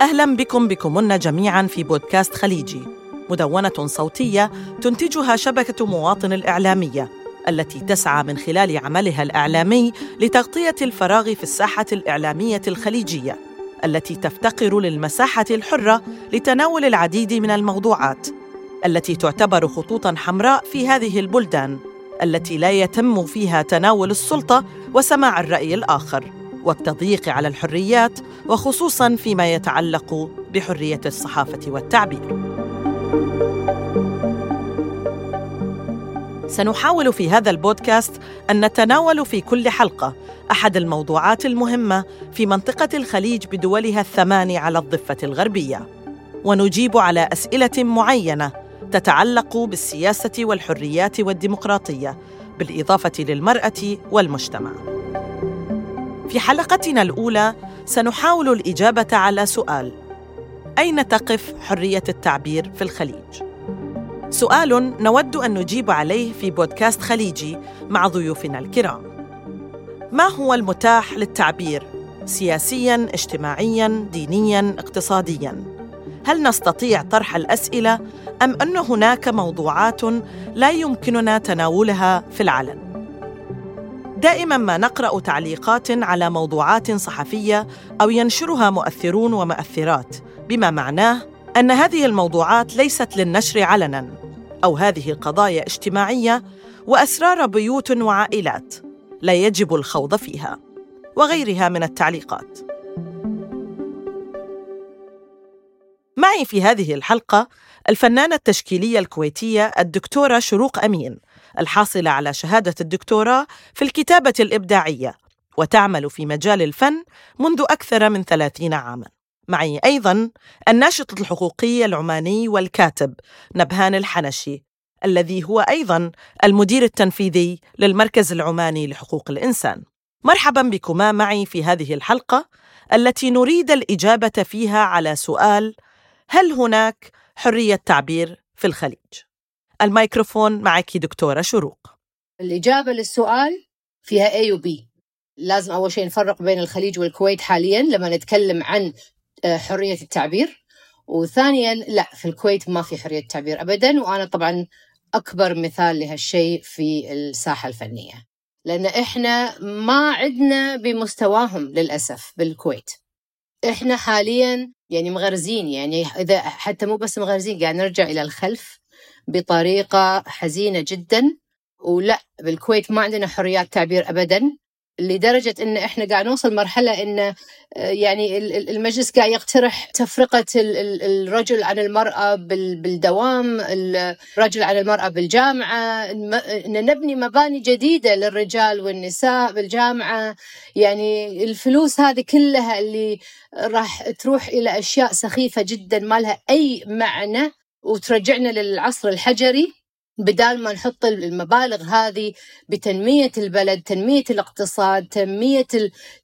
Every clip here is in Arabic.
أهلا بكم بكمنا جميعا في بودكاست خليجي مدونة صوتية تنتجها شبكة مواطن الإعلامية التي تسعى من خلال عملها الإعلامي لتغطية الفراغ في الساحة الإعلامية الخليجية التي تفتقر للمساحة الحرة لتناول العديد من الموضوعات التي تعتبر خطوطا حمراء في هذه البلدان التي لا يتم فيها تناول السلطة وسماع الرأي الآخر. والتضييق على الحريات وخصوصا فيما يتعلق بحرية الصحافة والتعبير. سنحاول في هذا البودكاست أن نتناول في كل حلقة أحد الموضوعات المهمة في منطقة الخليج بدولها الثمان على الضفة الغربية. ونجيب على أسئلة معينة تتعلق بالسياسة والحريات والديمقراطية بالإضافة للمرأة والمجتمع. في حلقتنا الأولى سنحاول الإجابة على سؤال أين تقف حرية التعبير في الخليج؟ سؤال نود أن نجيب عليه في بودكاست خليجي مع ضيوفنا الكرام. ما هو المتاح للتعبير؟ سياسيا اجتماعيا دينيا اقتصاديا؟ هل نستطيع طرح الأسئلة أم أن هناك موضوعات لا يمكننا تناولها في العلن؟ دائما ما نقرأ تعليقات على موضوعات صحفية أو ينشرها مؤثرون ومؤثرات بما معناه أن هذه الموضوعات ليست للنشر علنا أو هذه قضايا اجتماعية وأسرار بيوت وعائلات لا يجب الخوض فيها وغيرها من التعليقات. معي في هذه الحلقة الفنانة التشكيلية الكويتية الدكتورة شروق أمين. الحاصلة على شهادة الدكتوراه في الكتابة الإبداعية وتعمل في مجال الفن منذ أكثر من ثلاثين عاماً معي أيضاً الناشط الحقوقي العماني والكاتب نبهان الحنشي الذي هو أيضاً المدير التنفيذي للمركز العماني لحقوق الإنسان مرحباً بكما معي في هذه الحلقة التي نريد الإجابة فيها على سؤال هل هناك حرية تعبير في الخليج؟ الميكروفون معك دكتورة شروق. الإجابة للسؤال فيها A و B. لازم أول شيء نفرق بين الخليج والكويت حاليا لما نتكلم عن آه، حرية التعبير. وثانيا لا في الكويت ما في حرية تعبير أبدا وأنا طبعا أكبر مثال لهالشيء في الساحة الفنية. لأن إحنا ما عدنا بمستواهم للأسف بالكويت. إحنا حاليا يعني مغرزين يعني إذا حتى مو بس مغرزين قاعد نرجع إلى الخلف. بطريقة حزينة جدا. ولا بالكويت ما عندنا حريات تعبير أبدا لدرجة إن إحنا قاعد نوصل مرحلة آه، يعني المجلس قاعد يقترح تفرقة الرجل عن المرأة بالدوام الرجل عن المرأة بالجامعة إن نبني مباني جديدة للرجال والنساء بالجامعة. يعني الفلوس هذه كلها اللي راح تروح إلى أشياء سخيفة جدا ما لها أي معنى. وترجعنا للعصر الحجري بدال ما نحط المبالغ هذه بتنمية البلد تنمية الاقتصاد تنمية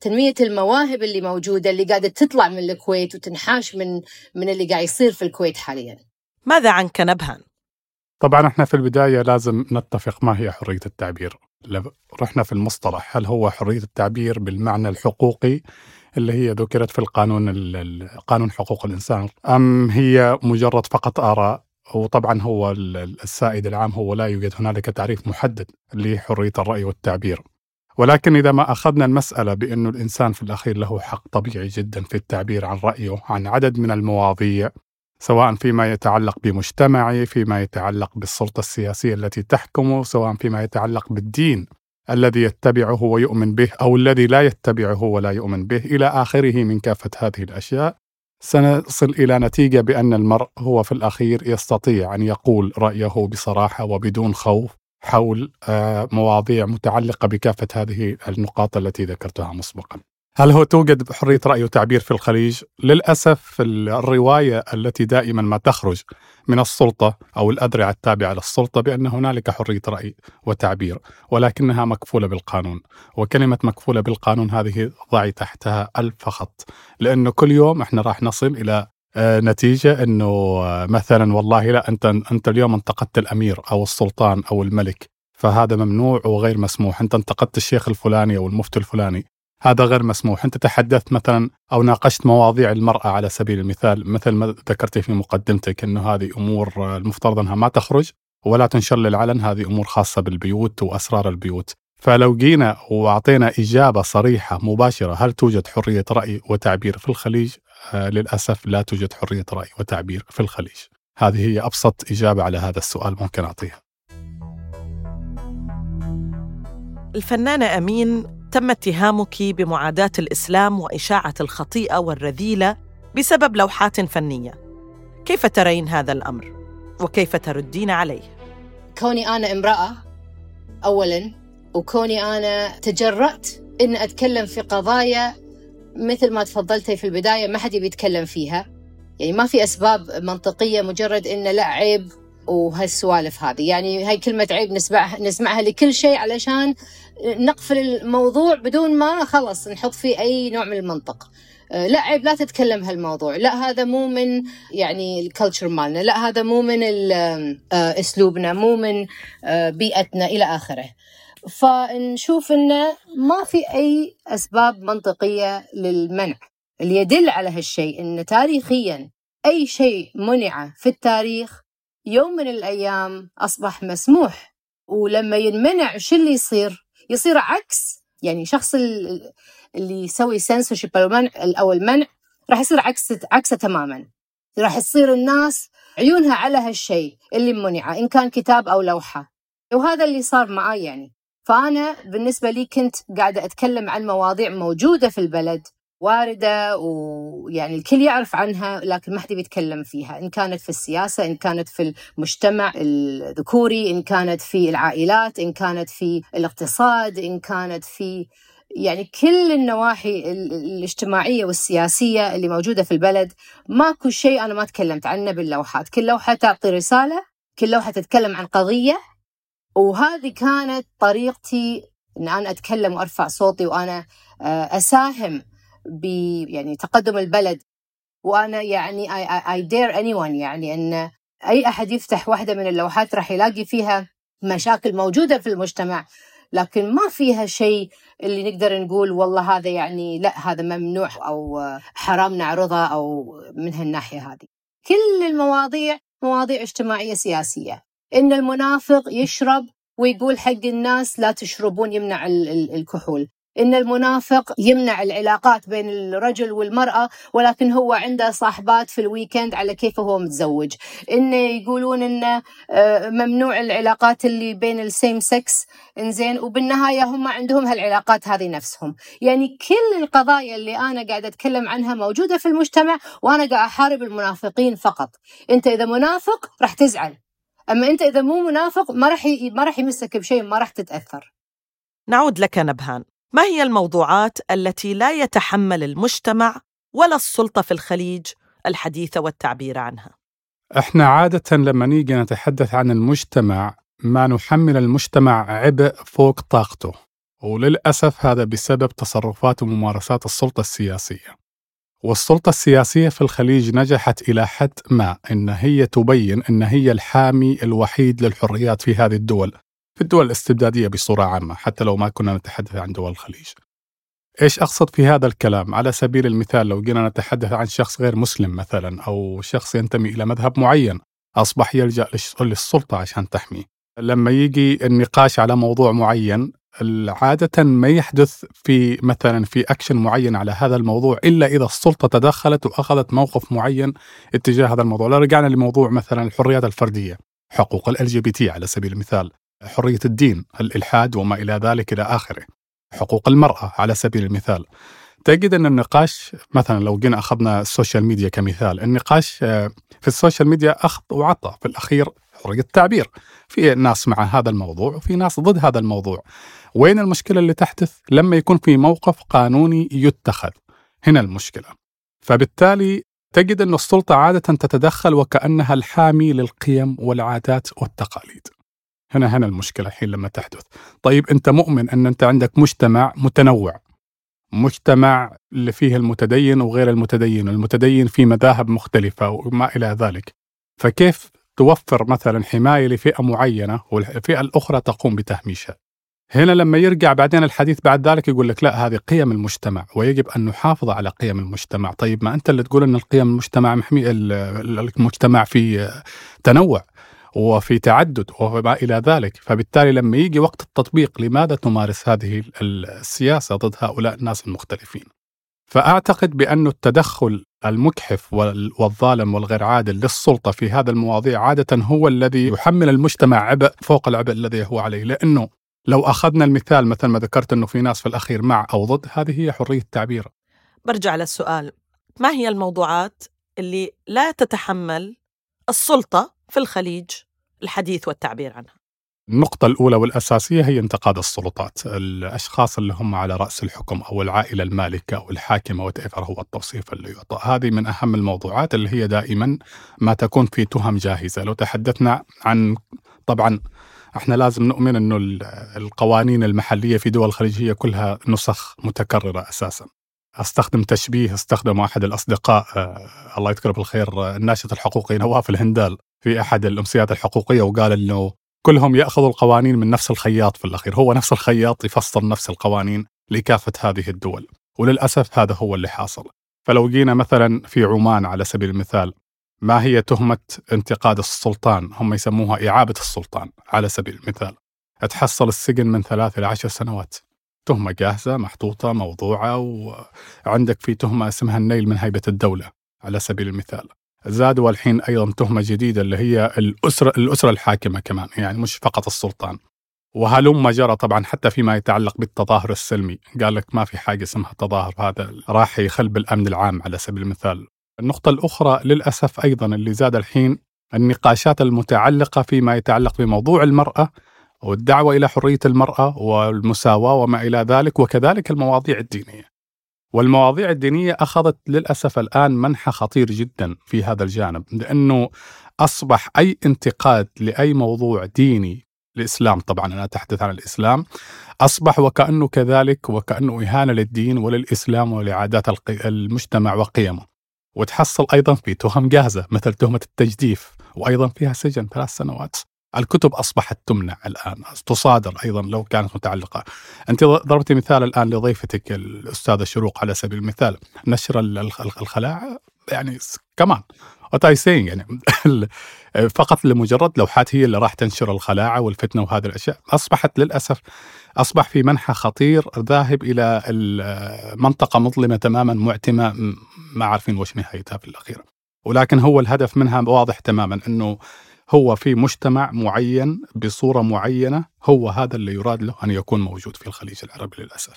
تنمية المواهب اللي موجودة اللي قاعدة تطلع من الكويت وتنحاش من من اللي قاعد يصير في الكويت حاليا. ماذا عنك نبهان؟ طبعا إحنا في البداية لازم نتفق ما هي حرية التعبير. رحنا في المصطلح. هل هو حرية التعبير بالمعنى الحقوقي اللي هي ذكرت في القانون قانون حقوق الإنسان. أم هي مجرد فقط آراء؟ وطبعا هو السائد العام هو لا يوجد هنالك تعريف محدد لحرية الرأي والتعبير. ولكن إذا ما أخذنا المسألة بانه الإنسان في الأخير له حق طبيعي جدا في التعبير عن رأيه عن عدد من المواضيع سواء فيما يتعلق بمجتمعه، فيما يتعلق بالسلطة السياسية التي تحكمه، سواء فيما يتعلق بالدين. الذي يتبعه ويؤمن به أو الذي لا يتبعه ولا يؤمن به إلى آخره من كافة هذه الأشياء سنصل إلى نتيجة بأن المرء هو في الأخير يستطيع أن يقول رأيه بصراحة وبدون خوف حول آه، مواضيع متعلقة بكافة هذه النقاط التي ذكرتها مسبقا. هل هو توجد حرية رأي وتعبير في الخليج؟ للأسف الرواية التي دائما ما تخرج من السلطة أو الأذرع التابعة للسلطة بأن هنالك حرية رأي وتعبير ولكنها مكفولة بالقانون. وكلمة مكفولة بالقانون هذه ضعي تحتها ألف فقط لأنه كل يوم إحنا راح نصل إلى آه، نتيجة أنه آه، مثلا والله لا أنت, أنت اليوم انتقدت الأمير أو السلطان أو الملك فهذا ممنوع وغير مسموح. أنت انتقدت الشيخ الفلاني أو المفتي الفلاني. هذا غير مسموح أنت تحدثت مثلا أو ناقشت مواضيع المرأة على سبيل المثال مثل ما ذكرت في مقدمتك أنه هذه أمور المفترض أنها ما تخرج ولا تنشر للعلن هذه أمور خاصة بالبيوت وأسرار البيوت فلو جينا وأعطينا إجابة صريحة مباشرة هل توجد حرية رأي وتعبير في الخليج؟ آه للأسف لا توجد حرية رأي وتعبير في الخليج. هذه هي أبسط إجابة على هذا السؤال ممكن أعطيها. الفنانة أمين تم اتهامك بمعاداة الإسلام وإشاعة الخطيئة والرذيلة بسبب لوحات فنية. كيف ترين هذا الأمر؟ وكيف تردين عليه؟ كوني أنا امرأة اولا وكوني أنا تجرأت إن أتكلم في قضايا مثل ما تفضلتي في البداية ما حد يتكلم فيها يعني ما في أسباب منطقية مجرد إن لا عيب وهالسوالف هذه. يعني هاي كلمة عيب نسمعها, نسمعها لكل شيء علشان نقفل الموضوع بدون ما خلص نحط فيه أي نوع من المنطق. لا عيب لا تتكلم هالموضوع. لا هذا مو من يعني الكلتشر مالنا. لا هذا مو من آه، أسلوبنا مو من آه، بيئتنا إلى آخره. فنشوف انه ما في أي أسباب منطقية للمنع. اللي يدل على هالشيء إن تاريخيا أي شيء منع في التاريخ يوم من الأيام أصبح مسموح ولما ينمنع شو اللي يصير؟ يصير عكس يعني شخص اللي يسوي سنسورشيب أو المنع أو المنع راح يصير عكس عكسه تماما. راح تصير الناس عيونها على هالشيء اللي منع إن كان كتاب أو لوحة. وهذا اللي صار معي يعني. فأنا بالنسبة لي كنت قاعدة أتكلم عن مواضيع موجودة في البلد. واردة ويعني الكل يعرف عنها لكن ما حد بيتكلم فيها. إن كانت في السياسة إن كانت في المجتمع الذكوري إن كانت في العائلات إن كانت في الاقتصاد إن كانت في يعني كل النواحي الاجتماعية والسياسية اللي موجودة في البلد. ماكو شيء أنا ما تكلمت عنه باللوحات. كل لوحة تعطي رسالة كل لوحة تتكلم عن قضية. وهذه كانت طريقتي إن أنا أتكلم وأرفع صوتي وأنا آه، أساهم ب يعني تقدم البلد. وأنا يعني I, I dare anyone يعني إن أي أحد يفتح واحدة من اللوحات راح يلاقي فيها مشاكل موجودة في المجتمع. لكن ما فيها شيء اللي نقدر نقول والله هذا يعني لا هذا ممنوع أو حرام نعرضها أو من هالناحية هذه. كل المواضيع مواضيع اجتماعية سياسية. إن المنافق يشرب ويقول حق الناس لا تشربون يمنع الكحول. إن المنافق يمنع العلاقات بين الرجل والمرأة ولكن هو عنده صاحبات في ال weekend على كيف هو متزوج. إنه يقولون إنه آه، ممنوع العلاقات اللي بين ال same sex إنزين وبالنهاية هم عندهم هالعلاقات هذه نفسهم. يعني كل القضايا اللي أنا قاعدة أتكلم عنها موجودة في المجتمع وأنا قاعد أحارب المنافقين فقط. أنت إذا منافق راح تزعل. أما أنت إذا مو منافق ما راح ما راح يمسك بشيء ما راح تتأثر. نعود لك نبهان. ما هي الموضوعات التي لا يتحمل المجتمع ولا السلطة في الخليج الحديث والتعبير عنها؟ إحنا عادة لما نيجي نتحدث عن المجتمع ما نحمل المجتمع عبء فوق طاقته وللأسف هذا بسبب تصرفات وممارسات السلطة السياسية. والسلطة السياسية في الخليج نجحت إلى حد ما أن هي تبين أن هي الحامي الوحيد للحريات في هذه الدول في الدول الاستبدادية بصورة عامة حتى لو ما كنا نتحدث عن دول الخليج. إيش أقصد في هذا الكلام؟ على سبيل المثال لو جينا نتحدث عن شخص غير مسلم مثلا أو شخص ينتمي إلى مذهب معين أصبح يلجأ للسلطة عشان تحميه. لما يجي النقاش على موضوع معين عادة ما يحدث في مثلا في اكشن معين على هذا الموضوع إلا إذا السلطة تدخلت وأخذت موقف معين اتجاه هذا الموضوع، لو رجعنا لموضوع مثلا الحريات الفردية، حقوق ال LGBT على سبيل المثال، حرية الدين، الإلحاد وما إلى ذلك إلى آخره. حقوق المرأة على سبيل المثال. تجد أن النقاش مثلا لو جينا أخذنا ال social media كمثال، النقاش آه، في ال social media أخذ وعطى في الأخير حرية التعبير. في ناس مع هذا الموضوع وفي ناس ضد هذا الموضوع. وين المشكلة اللي تحدث؟ لما يكون في موقف قانوني يتخذ هنا المشكلة فبالتالي تجد أن السلطة عادة تتدخل وكأنها الحامي للقيم والعادات والتقاليد هنا هنا المشكلة الحين لما تحدث. طيب أنت مؤمن أن أنت عندك مجتمع متنوع مجتمع اللي فيه المتدين وغير المتدين المتدين في مذاهب مختلفة وما إلى ذلك. فكيف توفر مثلا حماية لفئة معينة والفئة الأخرى تقوم بتهميشها؟ هنا لما يرجع بعدين الحديث بعد ذلك يقول لك لا هذه قيم المجتمع ويجب أن نحافظ على قيم المجتمع، طيب ما أنت اللي تقول أن القيم المجتمع محمي المجتمع في تنوع؟ وفي تعدد وما إلى ذلك، فبالتالي لما يجي وقت التطبيق لماذا تمارس هذه السياسة ضد هؤلاء الناس المختلفين؟ فأعتقد بأن التدخل المكحف والظالم والغير عادل للسلطة في هذا المواضيع عادة هو الذي يحمل المجتمع عبء فوق العبء الذي هو عليه، لأنه لو أخذنا المثال مثل ما ذكرت أنه في ناس في الأخير مع أو ضد، هذه هي حرية التعبير. برجع للسؤال، ما هي الموضوعات اللي لا تتحمل السلطة في الخليج الحديث والتعبير عنها؟ النقطة الأولى والأساسية هي انتقاد السلطات الأشخاص اللي هم على رأس الحكم أو العائلة المالكة أو الحاكمة وتأثر هو التوصيف اللي يعطى هذه من أهم الموضوعات اللي هي دائما ما تكون في تهم جاهزة لو تحدثنا عن طبعا إحنا لازم نؤمن إنه القوانين المحلية في دول الخليج هي كلها نسخ متكررة أساسا. أستخدم تشبيه استخدمه احد الأصدقاء آه الله يذكره بالخير الناشط الحقوقي نواف الهندال في أحد الأمسيات الحقوقية وقال إنه كلهم يأخذوا القوانين من نفس الخياط في الأخير، هو نفس الخياط يفسر نفس القوانين لكافة هذه الدول، وللأسف هذا هو اللي حاصل. فلو جينا مثلا في عمان على سبيل المثال ما هي تهمة انتقاد السلطان؟ هم يسموها إعابة السلطان على سبيل المثال. تحصل السجن من ثلاث إلى عشر سنوات. تهمة جاهزة محطوطة موضوعة وعندك في تهمة اسمها النيل من هيبة الدولة على سبيل المثال. زادوا الحين أيضا تهمة جديدة اللي هي الاسره الأسرة الحاكمة كمان يعني مش فقط السلطان. وهلم جرى طبعا حتى فيما يتعلق بالتظاهر السلمي. قال لك ما في حاجة اسمها تظاهر هذا راح يخل بالامن العام على سبيل المثال. النقطة الأخرى للأسف أيضا اللي زاد الحين النقاشات المتعلقة فيما يتعلق بموضوع المرأة والدعوة إلى حرية المرأة والمساواة وما إلى ذلك وكذلك المواضيع الدينية. والمواضيع الدينية أخذت للأسف الآن منحى خطير جدا في هذا الجانب لأنه أصبح أي انتقاد لأي موضوع ديني الإسلام طبعا أنا أتحدث عن الإسلام أصبح وكأنه كذلك وكأنه إهانة للدين وللإسلام ولعادات المجتمع وقيمه. وتحصل أيضا في تهم جاهزة مثل تهمة التجديف وأيضا فيها سجن ثلاث سنوات. الكتب أصبحت تمنع الآن تصادر أيضا لو كانت متعلقة. أنت ضربتي مثال الآن لضيفتك الأستاذة شروق على سبيل المثال. نشر الخلاعه يعني كمان وات اي يعني؟ فقط لمجرد لوحات هي اللي راح تنشر الخلاعه والفتنة وهذه الأشياء. أصبحت للأسف أصبح في منحى خطير ذاهب إلى منطقه مظلمة تماما معتمة ما عارفين وش نهايتها في الأخير. ولكن هو الهدف منها واضح تماما إنه هو في مجتمع معين بصورة معينة هو هذا اللي يراد له أن يكون موجود في الخليج العربي للأسف.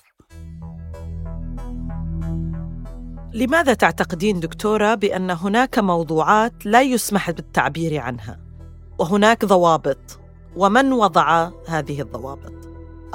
لماذا تعتقدين دكتورة بأن هناك موضوعات لا يسمح بالتعبير عنها؟ وهناك ضوابط. ومن وضع هذه الضوابط؟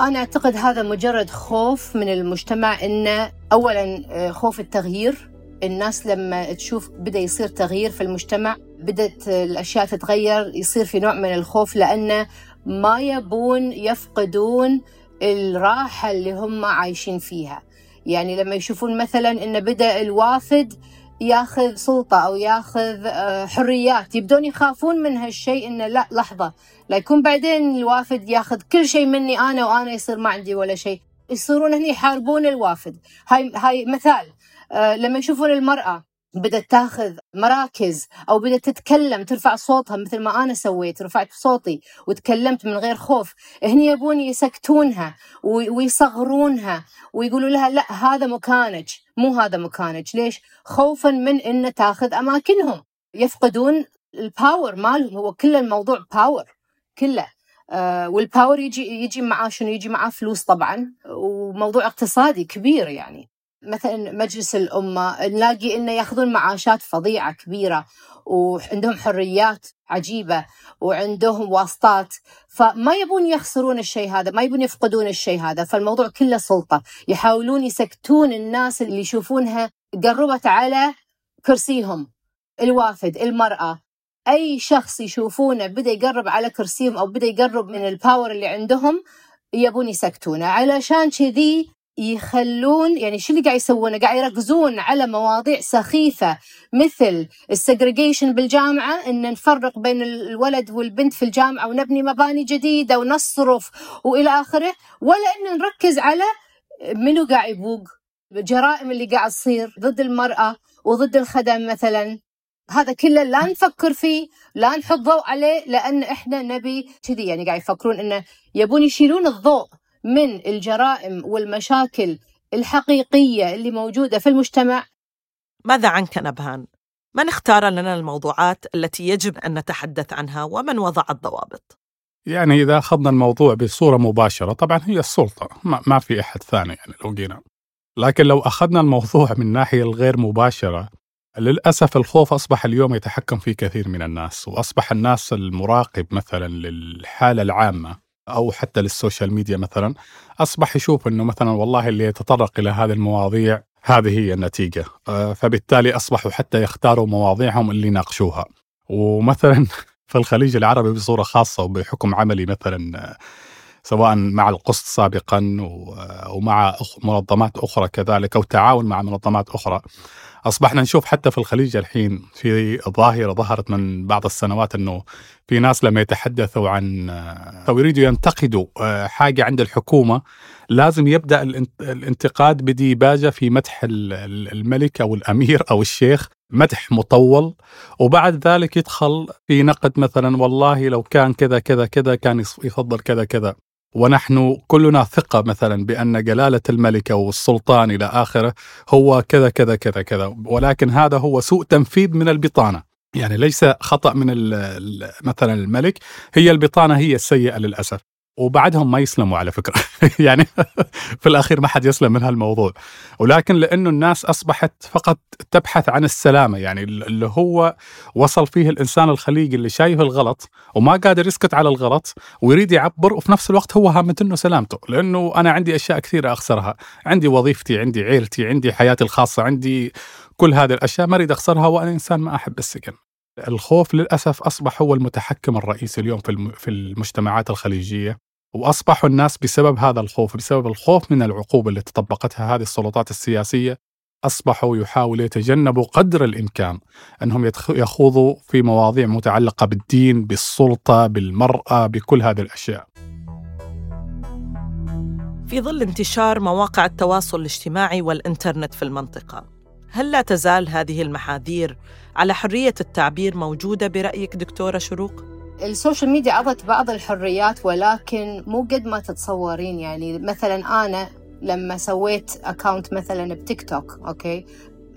أنا أعتقد هذا مجرد خوف من المجتمع إنه أولا آه، خوف التغيير. الناس لما تشوف بدأ يصير تغيير في المجتمع بدأت الأشياء تتغير يصير في نوع من الخوف لأنه ما يبون يفقدون الراحة اللي هم عايشين فيها. يعني لما يشوفون مثلا أن بدأ الوافد ياخذ سلطة أو ياخذ آه، حريات يبدون يخافون من هالشيء إنه لا لحظة لا يكون بعدين الوافد ياخذ كل شيء مني أنا وأنا يصير ما عندي ولا شيء. يصيرون هني يحاربون الوافد. هاي هاي مثال آه، لما يشوفون المرأة بدأت تاخذ مراكز أو بدأت تتكلم ترفع صوتها مثل ما أنا سويت رفعت صوتي وتكلمت من غير خوف. هني يبون يسكتونها ويصغرونها ويقولوا لها لا هذا مكانك مو هذا مكانك ليش؟ خوفا من أن تاخذ أماكنهم. يفقدون ال power مالهم هو كل الموضوع power كله. آه وال power يجي يجي معاه شنو؟ يجي معاه فلوس طبعا وموضوع اقتصادي كبير يعني. مثلا مجلس الأمة نلاقي إنه يأخذون معاشات فظيعة كبيرة وعندهم حريات عجيبة وعندهم واسطات فما يبون يخسرون الشيء هذا ما يبون يفقدون الشيء هذا فالموضوع كله سلطة. يحاولون يسكتون الناس اللي يشوفونها قربت على كرسيهم. الوافد المرأة أي شخص يشوفونه بدأ يقرب على كرسيهم أو بدأ يقرب من ال power اللي عندهم يبون يسكتونه. علشان كذي يخلون يعني شو اللي قاعد يسوونه؟ قاعد يركزون على مواضيع سخيفة مثل ال segregation بالجامعة إن نفرق بين الولد والبنت في الجامعة ونبني مباني جديدة ونصرف وإلى آخره ولا إن نركز على منو قاعد يبوق الجرائم اللي قاعد تصير ضد المرأة وضد الخدم مثلا. هذا كله لا نفكر فيه لا نحط ضوء عليه لأن إحنا نبي كذي. يعني قاعد يفكرون إنه يبون يشيلون الضوء. من الجرائم والمشاكل الحقيقية اللي موجودة في المجتمع ماذا عنك نبهان؟ من اختار لنا الموضوعات التي يجب أن نتحدث عنها ومن وضع الضوابط؟ يعني إذا أخذنا الموضوع بصورة مباشرة طبعا هي السلطة ما, ما في أحد ثاني يعني لو جينا لكن لو أخذنا الموضوع من الناحيه الغير مباشرة للأسف الخوف أصبح اليوم يتحكم في كثير من الناس وأصبح الناس المراقب مثلا للحالة العامة أو حتى للسوشيال ميديا مثلا أصبح يشوف إنه مثلا والله اللي يتطرق إلى هذه المواضيع هذه هي النتيجة. آه، فبالتالي أصبحوا حتى يختاروا مواضيعهم اللي يناقشوها. ومثلا في الخليج العربي بصورة خاصة وبحكم عملي مثلا آه، سواء مع القسط سابقا ومع منظمات أخرى كذلك أو تعاون مع منظمات أخرى. أصبحنا نشوف حتى في الخليج الحين في ظاهرة ظهرت من بعض السنوات إنه في ناس لما يتحدثوا عن أو يريدوا ينتقدوا آه، حاجة عند الحكومة. لازم يبدأ الانتقاد بديباجة في مدح الملك أو الأمير أو الشيخ مدح مطول. وبعد ذلك يدخل في نقد مثلا والله لو كان كذا كذا كذا كان يفضل كذا كذا. ونحن كلنا ثقة مثلا بأن جلالة الملك أو السلطان إلى آخره هو كذا كذا كذا كذا. ولكن هذا هو سوء تنفيذ من البطانة. يعني ليس خطأ من مثلا الملك هي البطانة هي السيئة للأسف. وبعدهم ما يسلموا على فكرة. يعني في الأخير ما حد يسلم من هالموضوع. ولكن لأنه الناس أصبحت فقط تبحث عن السلامة يعني اللي هو وصل فيه الإنسان الخليجي اللي شايف الغلط وما قادر يسكت على الغلط ويريد يعبر وفي نفس الوقت هو هامت إنه سلامته. لأنه أنا عندي أشياء كثيرة أخسرها. عندي وظيفتي عندي عيلتي عندي حياتي الخاصة عندي كل هذه الأشياء ما أريد أخسرها وأنا إنسان ما أحب السجن. الخوف للأسف أصبح هو المتحكم الرئيسي اليوم في في المجتمعات الخليجية وأصبحوا الناس بسبب هذا الخوف بسبب الخوف من العقوبة اللي تطبقتها هذه السلطات السياسية أصبحوا يحاولوا يتجنبوا قدر الإمكان أنهم يخوضوا في مواضيع متعلقة بالدين، بالسلطة، بالمرأة، بكل هذه الأشياء. في ظل انتشار مواقع التواصل الاجتماعي والإنترنت في المنطقة، هل لا تزال هذه المحاذير على حرية التعبير موجودة برأيك دكتورة شروق؟ ال social media أعطت بعض الحريات ولكن مو قد ما تتصورين. يعني مثلا أنا لما سويت account مثلا بتيك توك okay؟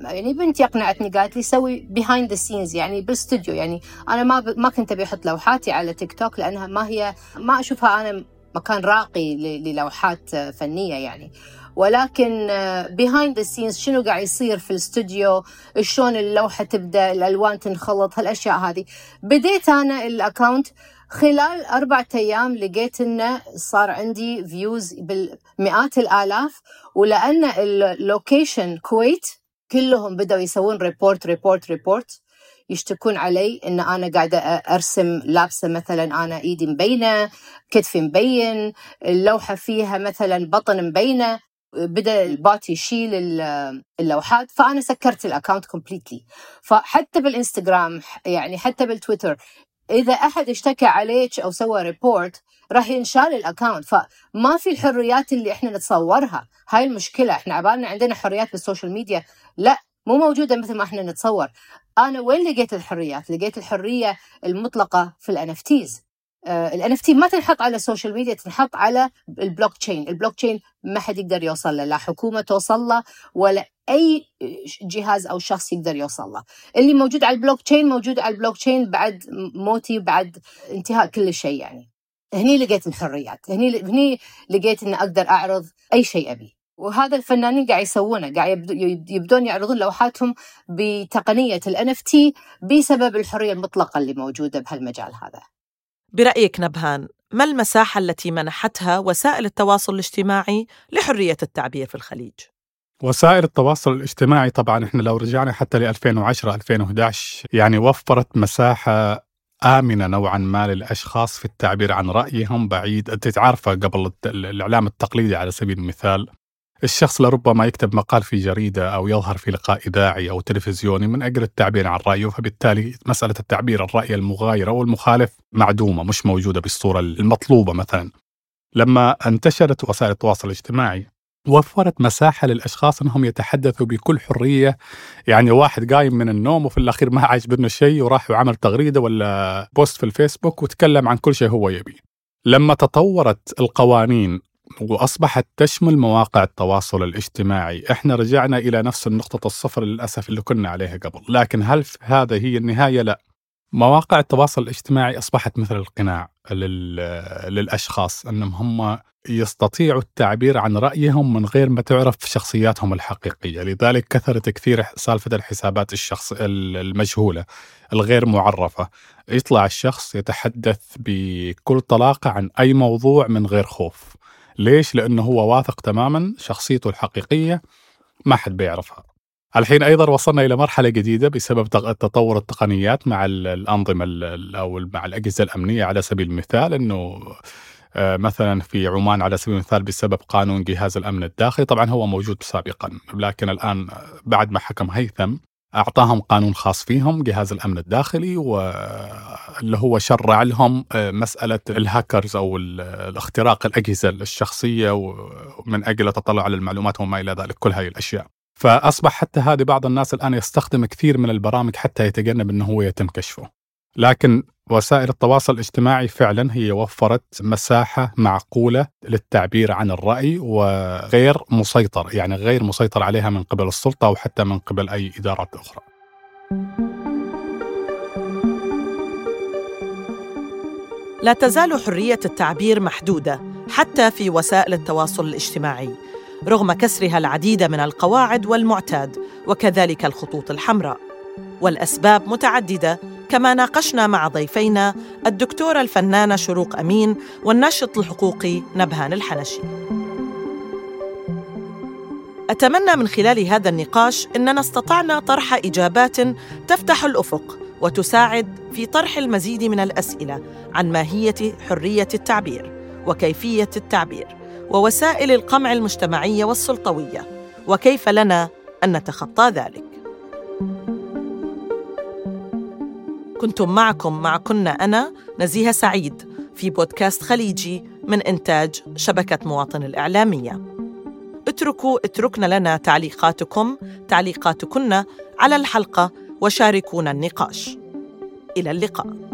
يعني بنتي أقنعتني قالت لي سوي behind the scenes يعني بالاستوديو يعني أنا ما ب... ما كنت أبي أحط لوحاتي على تيك توك لأنها ما هي ما أشوفها أنا مكان راقي للوحات فنية يعني. ولكن behind the scenes شنو قاعد يصير في الاستوديو؟ شلون اللوحة تبدأ؟ الألوان تنخلط؟ هالأشياء هذه. بديت أنا ال account خلال أربعة أيام لقيت إنه صار عندي views بالمئات الآلاف ولأن ال location كويت كلهم بدأوا يسوون report report report يشتكون علي إن أنا قاعدة أرسم لابسة مثلا أنا إيدي مبينة كتفي مبين اللوحة فيها مثلا بطن مبينة. بدأ ال bot يشيل اللوحات فأنا سكرت ال account completely فحتى بالإنستغرام يعني حتى بالتويتر إذا أحد اشتكى عليك أو سوى report راح ينشال ال account فما في الحريات اللي إحنا نتصورها. هاي المشكلة. إحنا عبالنا عندنا حريات بال social media. لا مو موجودة مثل ما إحنا نتصور. أنا وين لقيت الحريات؟ لقيت الحرية المطلقة في ال NFTs ال NFT ما تنحط على ال social media تنحط على ال blockchain ال blockchain ما حد يقدر يوصل له لا حكومة توصل له ولا أي جهاز أو شخص يقدر يوصل له. اللي موجود على البلوك تشين موجود على البلوك تشين بعد موتي بعد انتهاء كل شيء يعني. هني لقيت الحريات. هني هني لقيت إني أقدر أعرض أي شيء أبي. وهذا الفنانين قاعد يسوونه قاعد يبدون يعرضون لوحاتهم بتقنية NFT بسبب الحرية المطلقة اللي موجودة بهالمجال هذا. برأيك نبهان ما المساحة التي منحتها وسائل التواصل الاجتماعي لحرية التعبير في الخليج؟ وسائل التواصل الاجتماعي طبعا إحنا لو رجعنا حتى ل 2010 2011 يعني وفرت مساحة آمنة نوعا ما للأشخاص في التعبير عن رأيهم بعيد أنت تعرفه قبل الإعلام التقليدي على سبيل المثال الشخص لربما يكتب مقال في جريدة أو يظهر في لقاء إذاعي أو تلفزيوني من أجل التعبير عن رأيه فبالتالي مسألة التعبير الرأي المغاير أو المخالف معدومة مش موجودة بالصورة المطلوبة مثلا. لما انتشرت وسائل التواصل الاجتماعي وفرت مساحة للأشخاص أنهم يتحدثوا بكل حرية يعني واحد قايم من النوم وفي الأخير ما عجبنه شيء وراح وعمل تغريدة ولا بوست في الفيسبوك وتكلم عن كل شيء هو يبي لما تطورت القوانين وأصبحت تشمل مواقع التواصل الاجتماعي، إحنا رجعنا إلى نفس النقطة الصفر للأسف اللي كنا عليها قبل، لكن هل هذا هي النهاية؟ لا. مواقع التواصل الاجتماعي أصبحت مثل القناع للأشخاص إنهم هم يستطيعوا التعبير عن رأيهم من غير ما تعرف شخصياتهم الحقيقية، لذلك كثرت كثير سالفة الحسابات الشخص المجهولة الغير معرفة، يطلع الشخص يتحدث بكل طلاقة عن أي موضوع من غير خوف. ليش؟ لأنه هو واثق تماما شخصيته الحقيقية ما حد بيعرفها. الحين أيضا وصلنا إلى مرحلة جديدة بسبب تطور التقنيات مع الأنظمة أو مع الأجهزة الأمنية على سبيل المثال إنه آه، مثلا في عمان على سبيل المثال بسبب قانون جهاز الأمن الداخلي طبعا هو موجود سابقا لكن الآن بعد ما حكم هيثم أعطاهم قانون خاص فيهم جهاز الأمن الداخلي واللي هو شرع لهم آه، مسألة الهاكرز أو الاختراق الأجهزة الشخصية ومن أجل التطلع على المعلومات وما إلى ذلك كل هذه الأشياء. فأصبح حتى هذه بعض الناس الآن يستخدم كثير من البرامج حتى يتجنب إنه هو يتم كشفه. لكن وسائل التواصل الاجتماعي فعلا هي وفرت مساحة معقولة للتعبير عن الرأي وغير مسيطر يعني غير مسيطر عليها من قبل السلطة أو حتى من قبل أي إدارات أخرى. لا تزال حرية التعبير محدودة حتى في وسائل التواصل الاجتماعي رغم كسرها العديد من القواعد والمعتاد وكذلك الخطوط الحمراء والأسباب متعددة كما ناقشنا مع ضيفينا الدكتورة الفنانة شروق أمين والناشط الحقوقي نبهان الحنشي. أتمنى من خلال هذا النقاش إننا استطعنا طرح إجابات تفتح الأفق وتساعد في طرح المزيد من الأسئلة عن ماهية حرية التعبير وكيفية التعبير ووسائل القمع المجتمعية والسلطوية وكيف لنا أن نتخطى ذلك. كنتم معكم مع كنا أنا نزيهة سعيد في بودكاست خليجي من إنتاج شبكة مواطن الإعلامية. اتركوا اتركنا لنا تعليقاتكم تعليقاتكن على الحلقة وشاركونا النقاش. إلى اللقاء.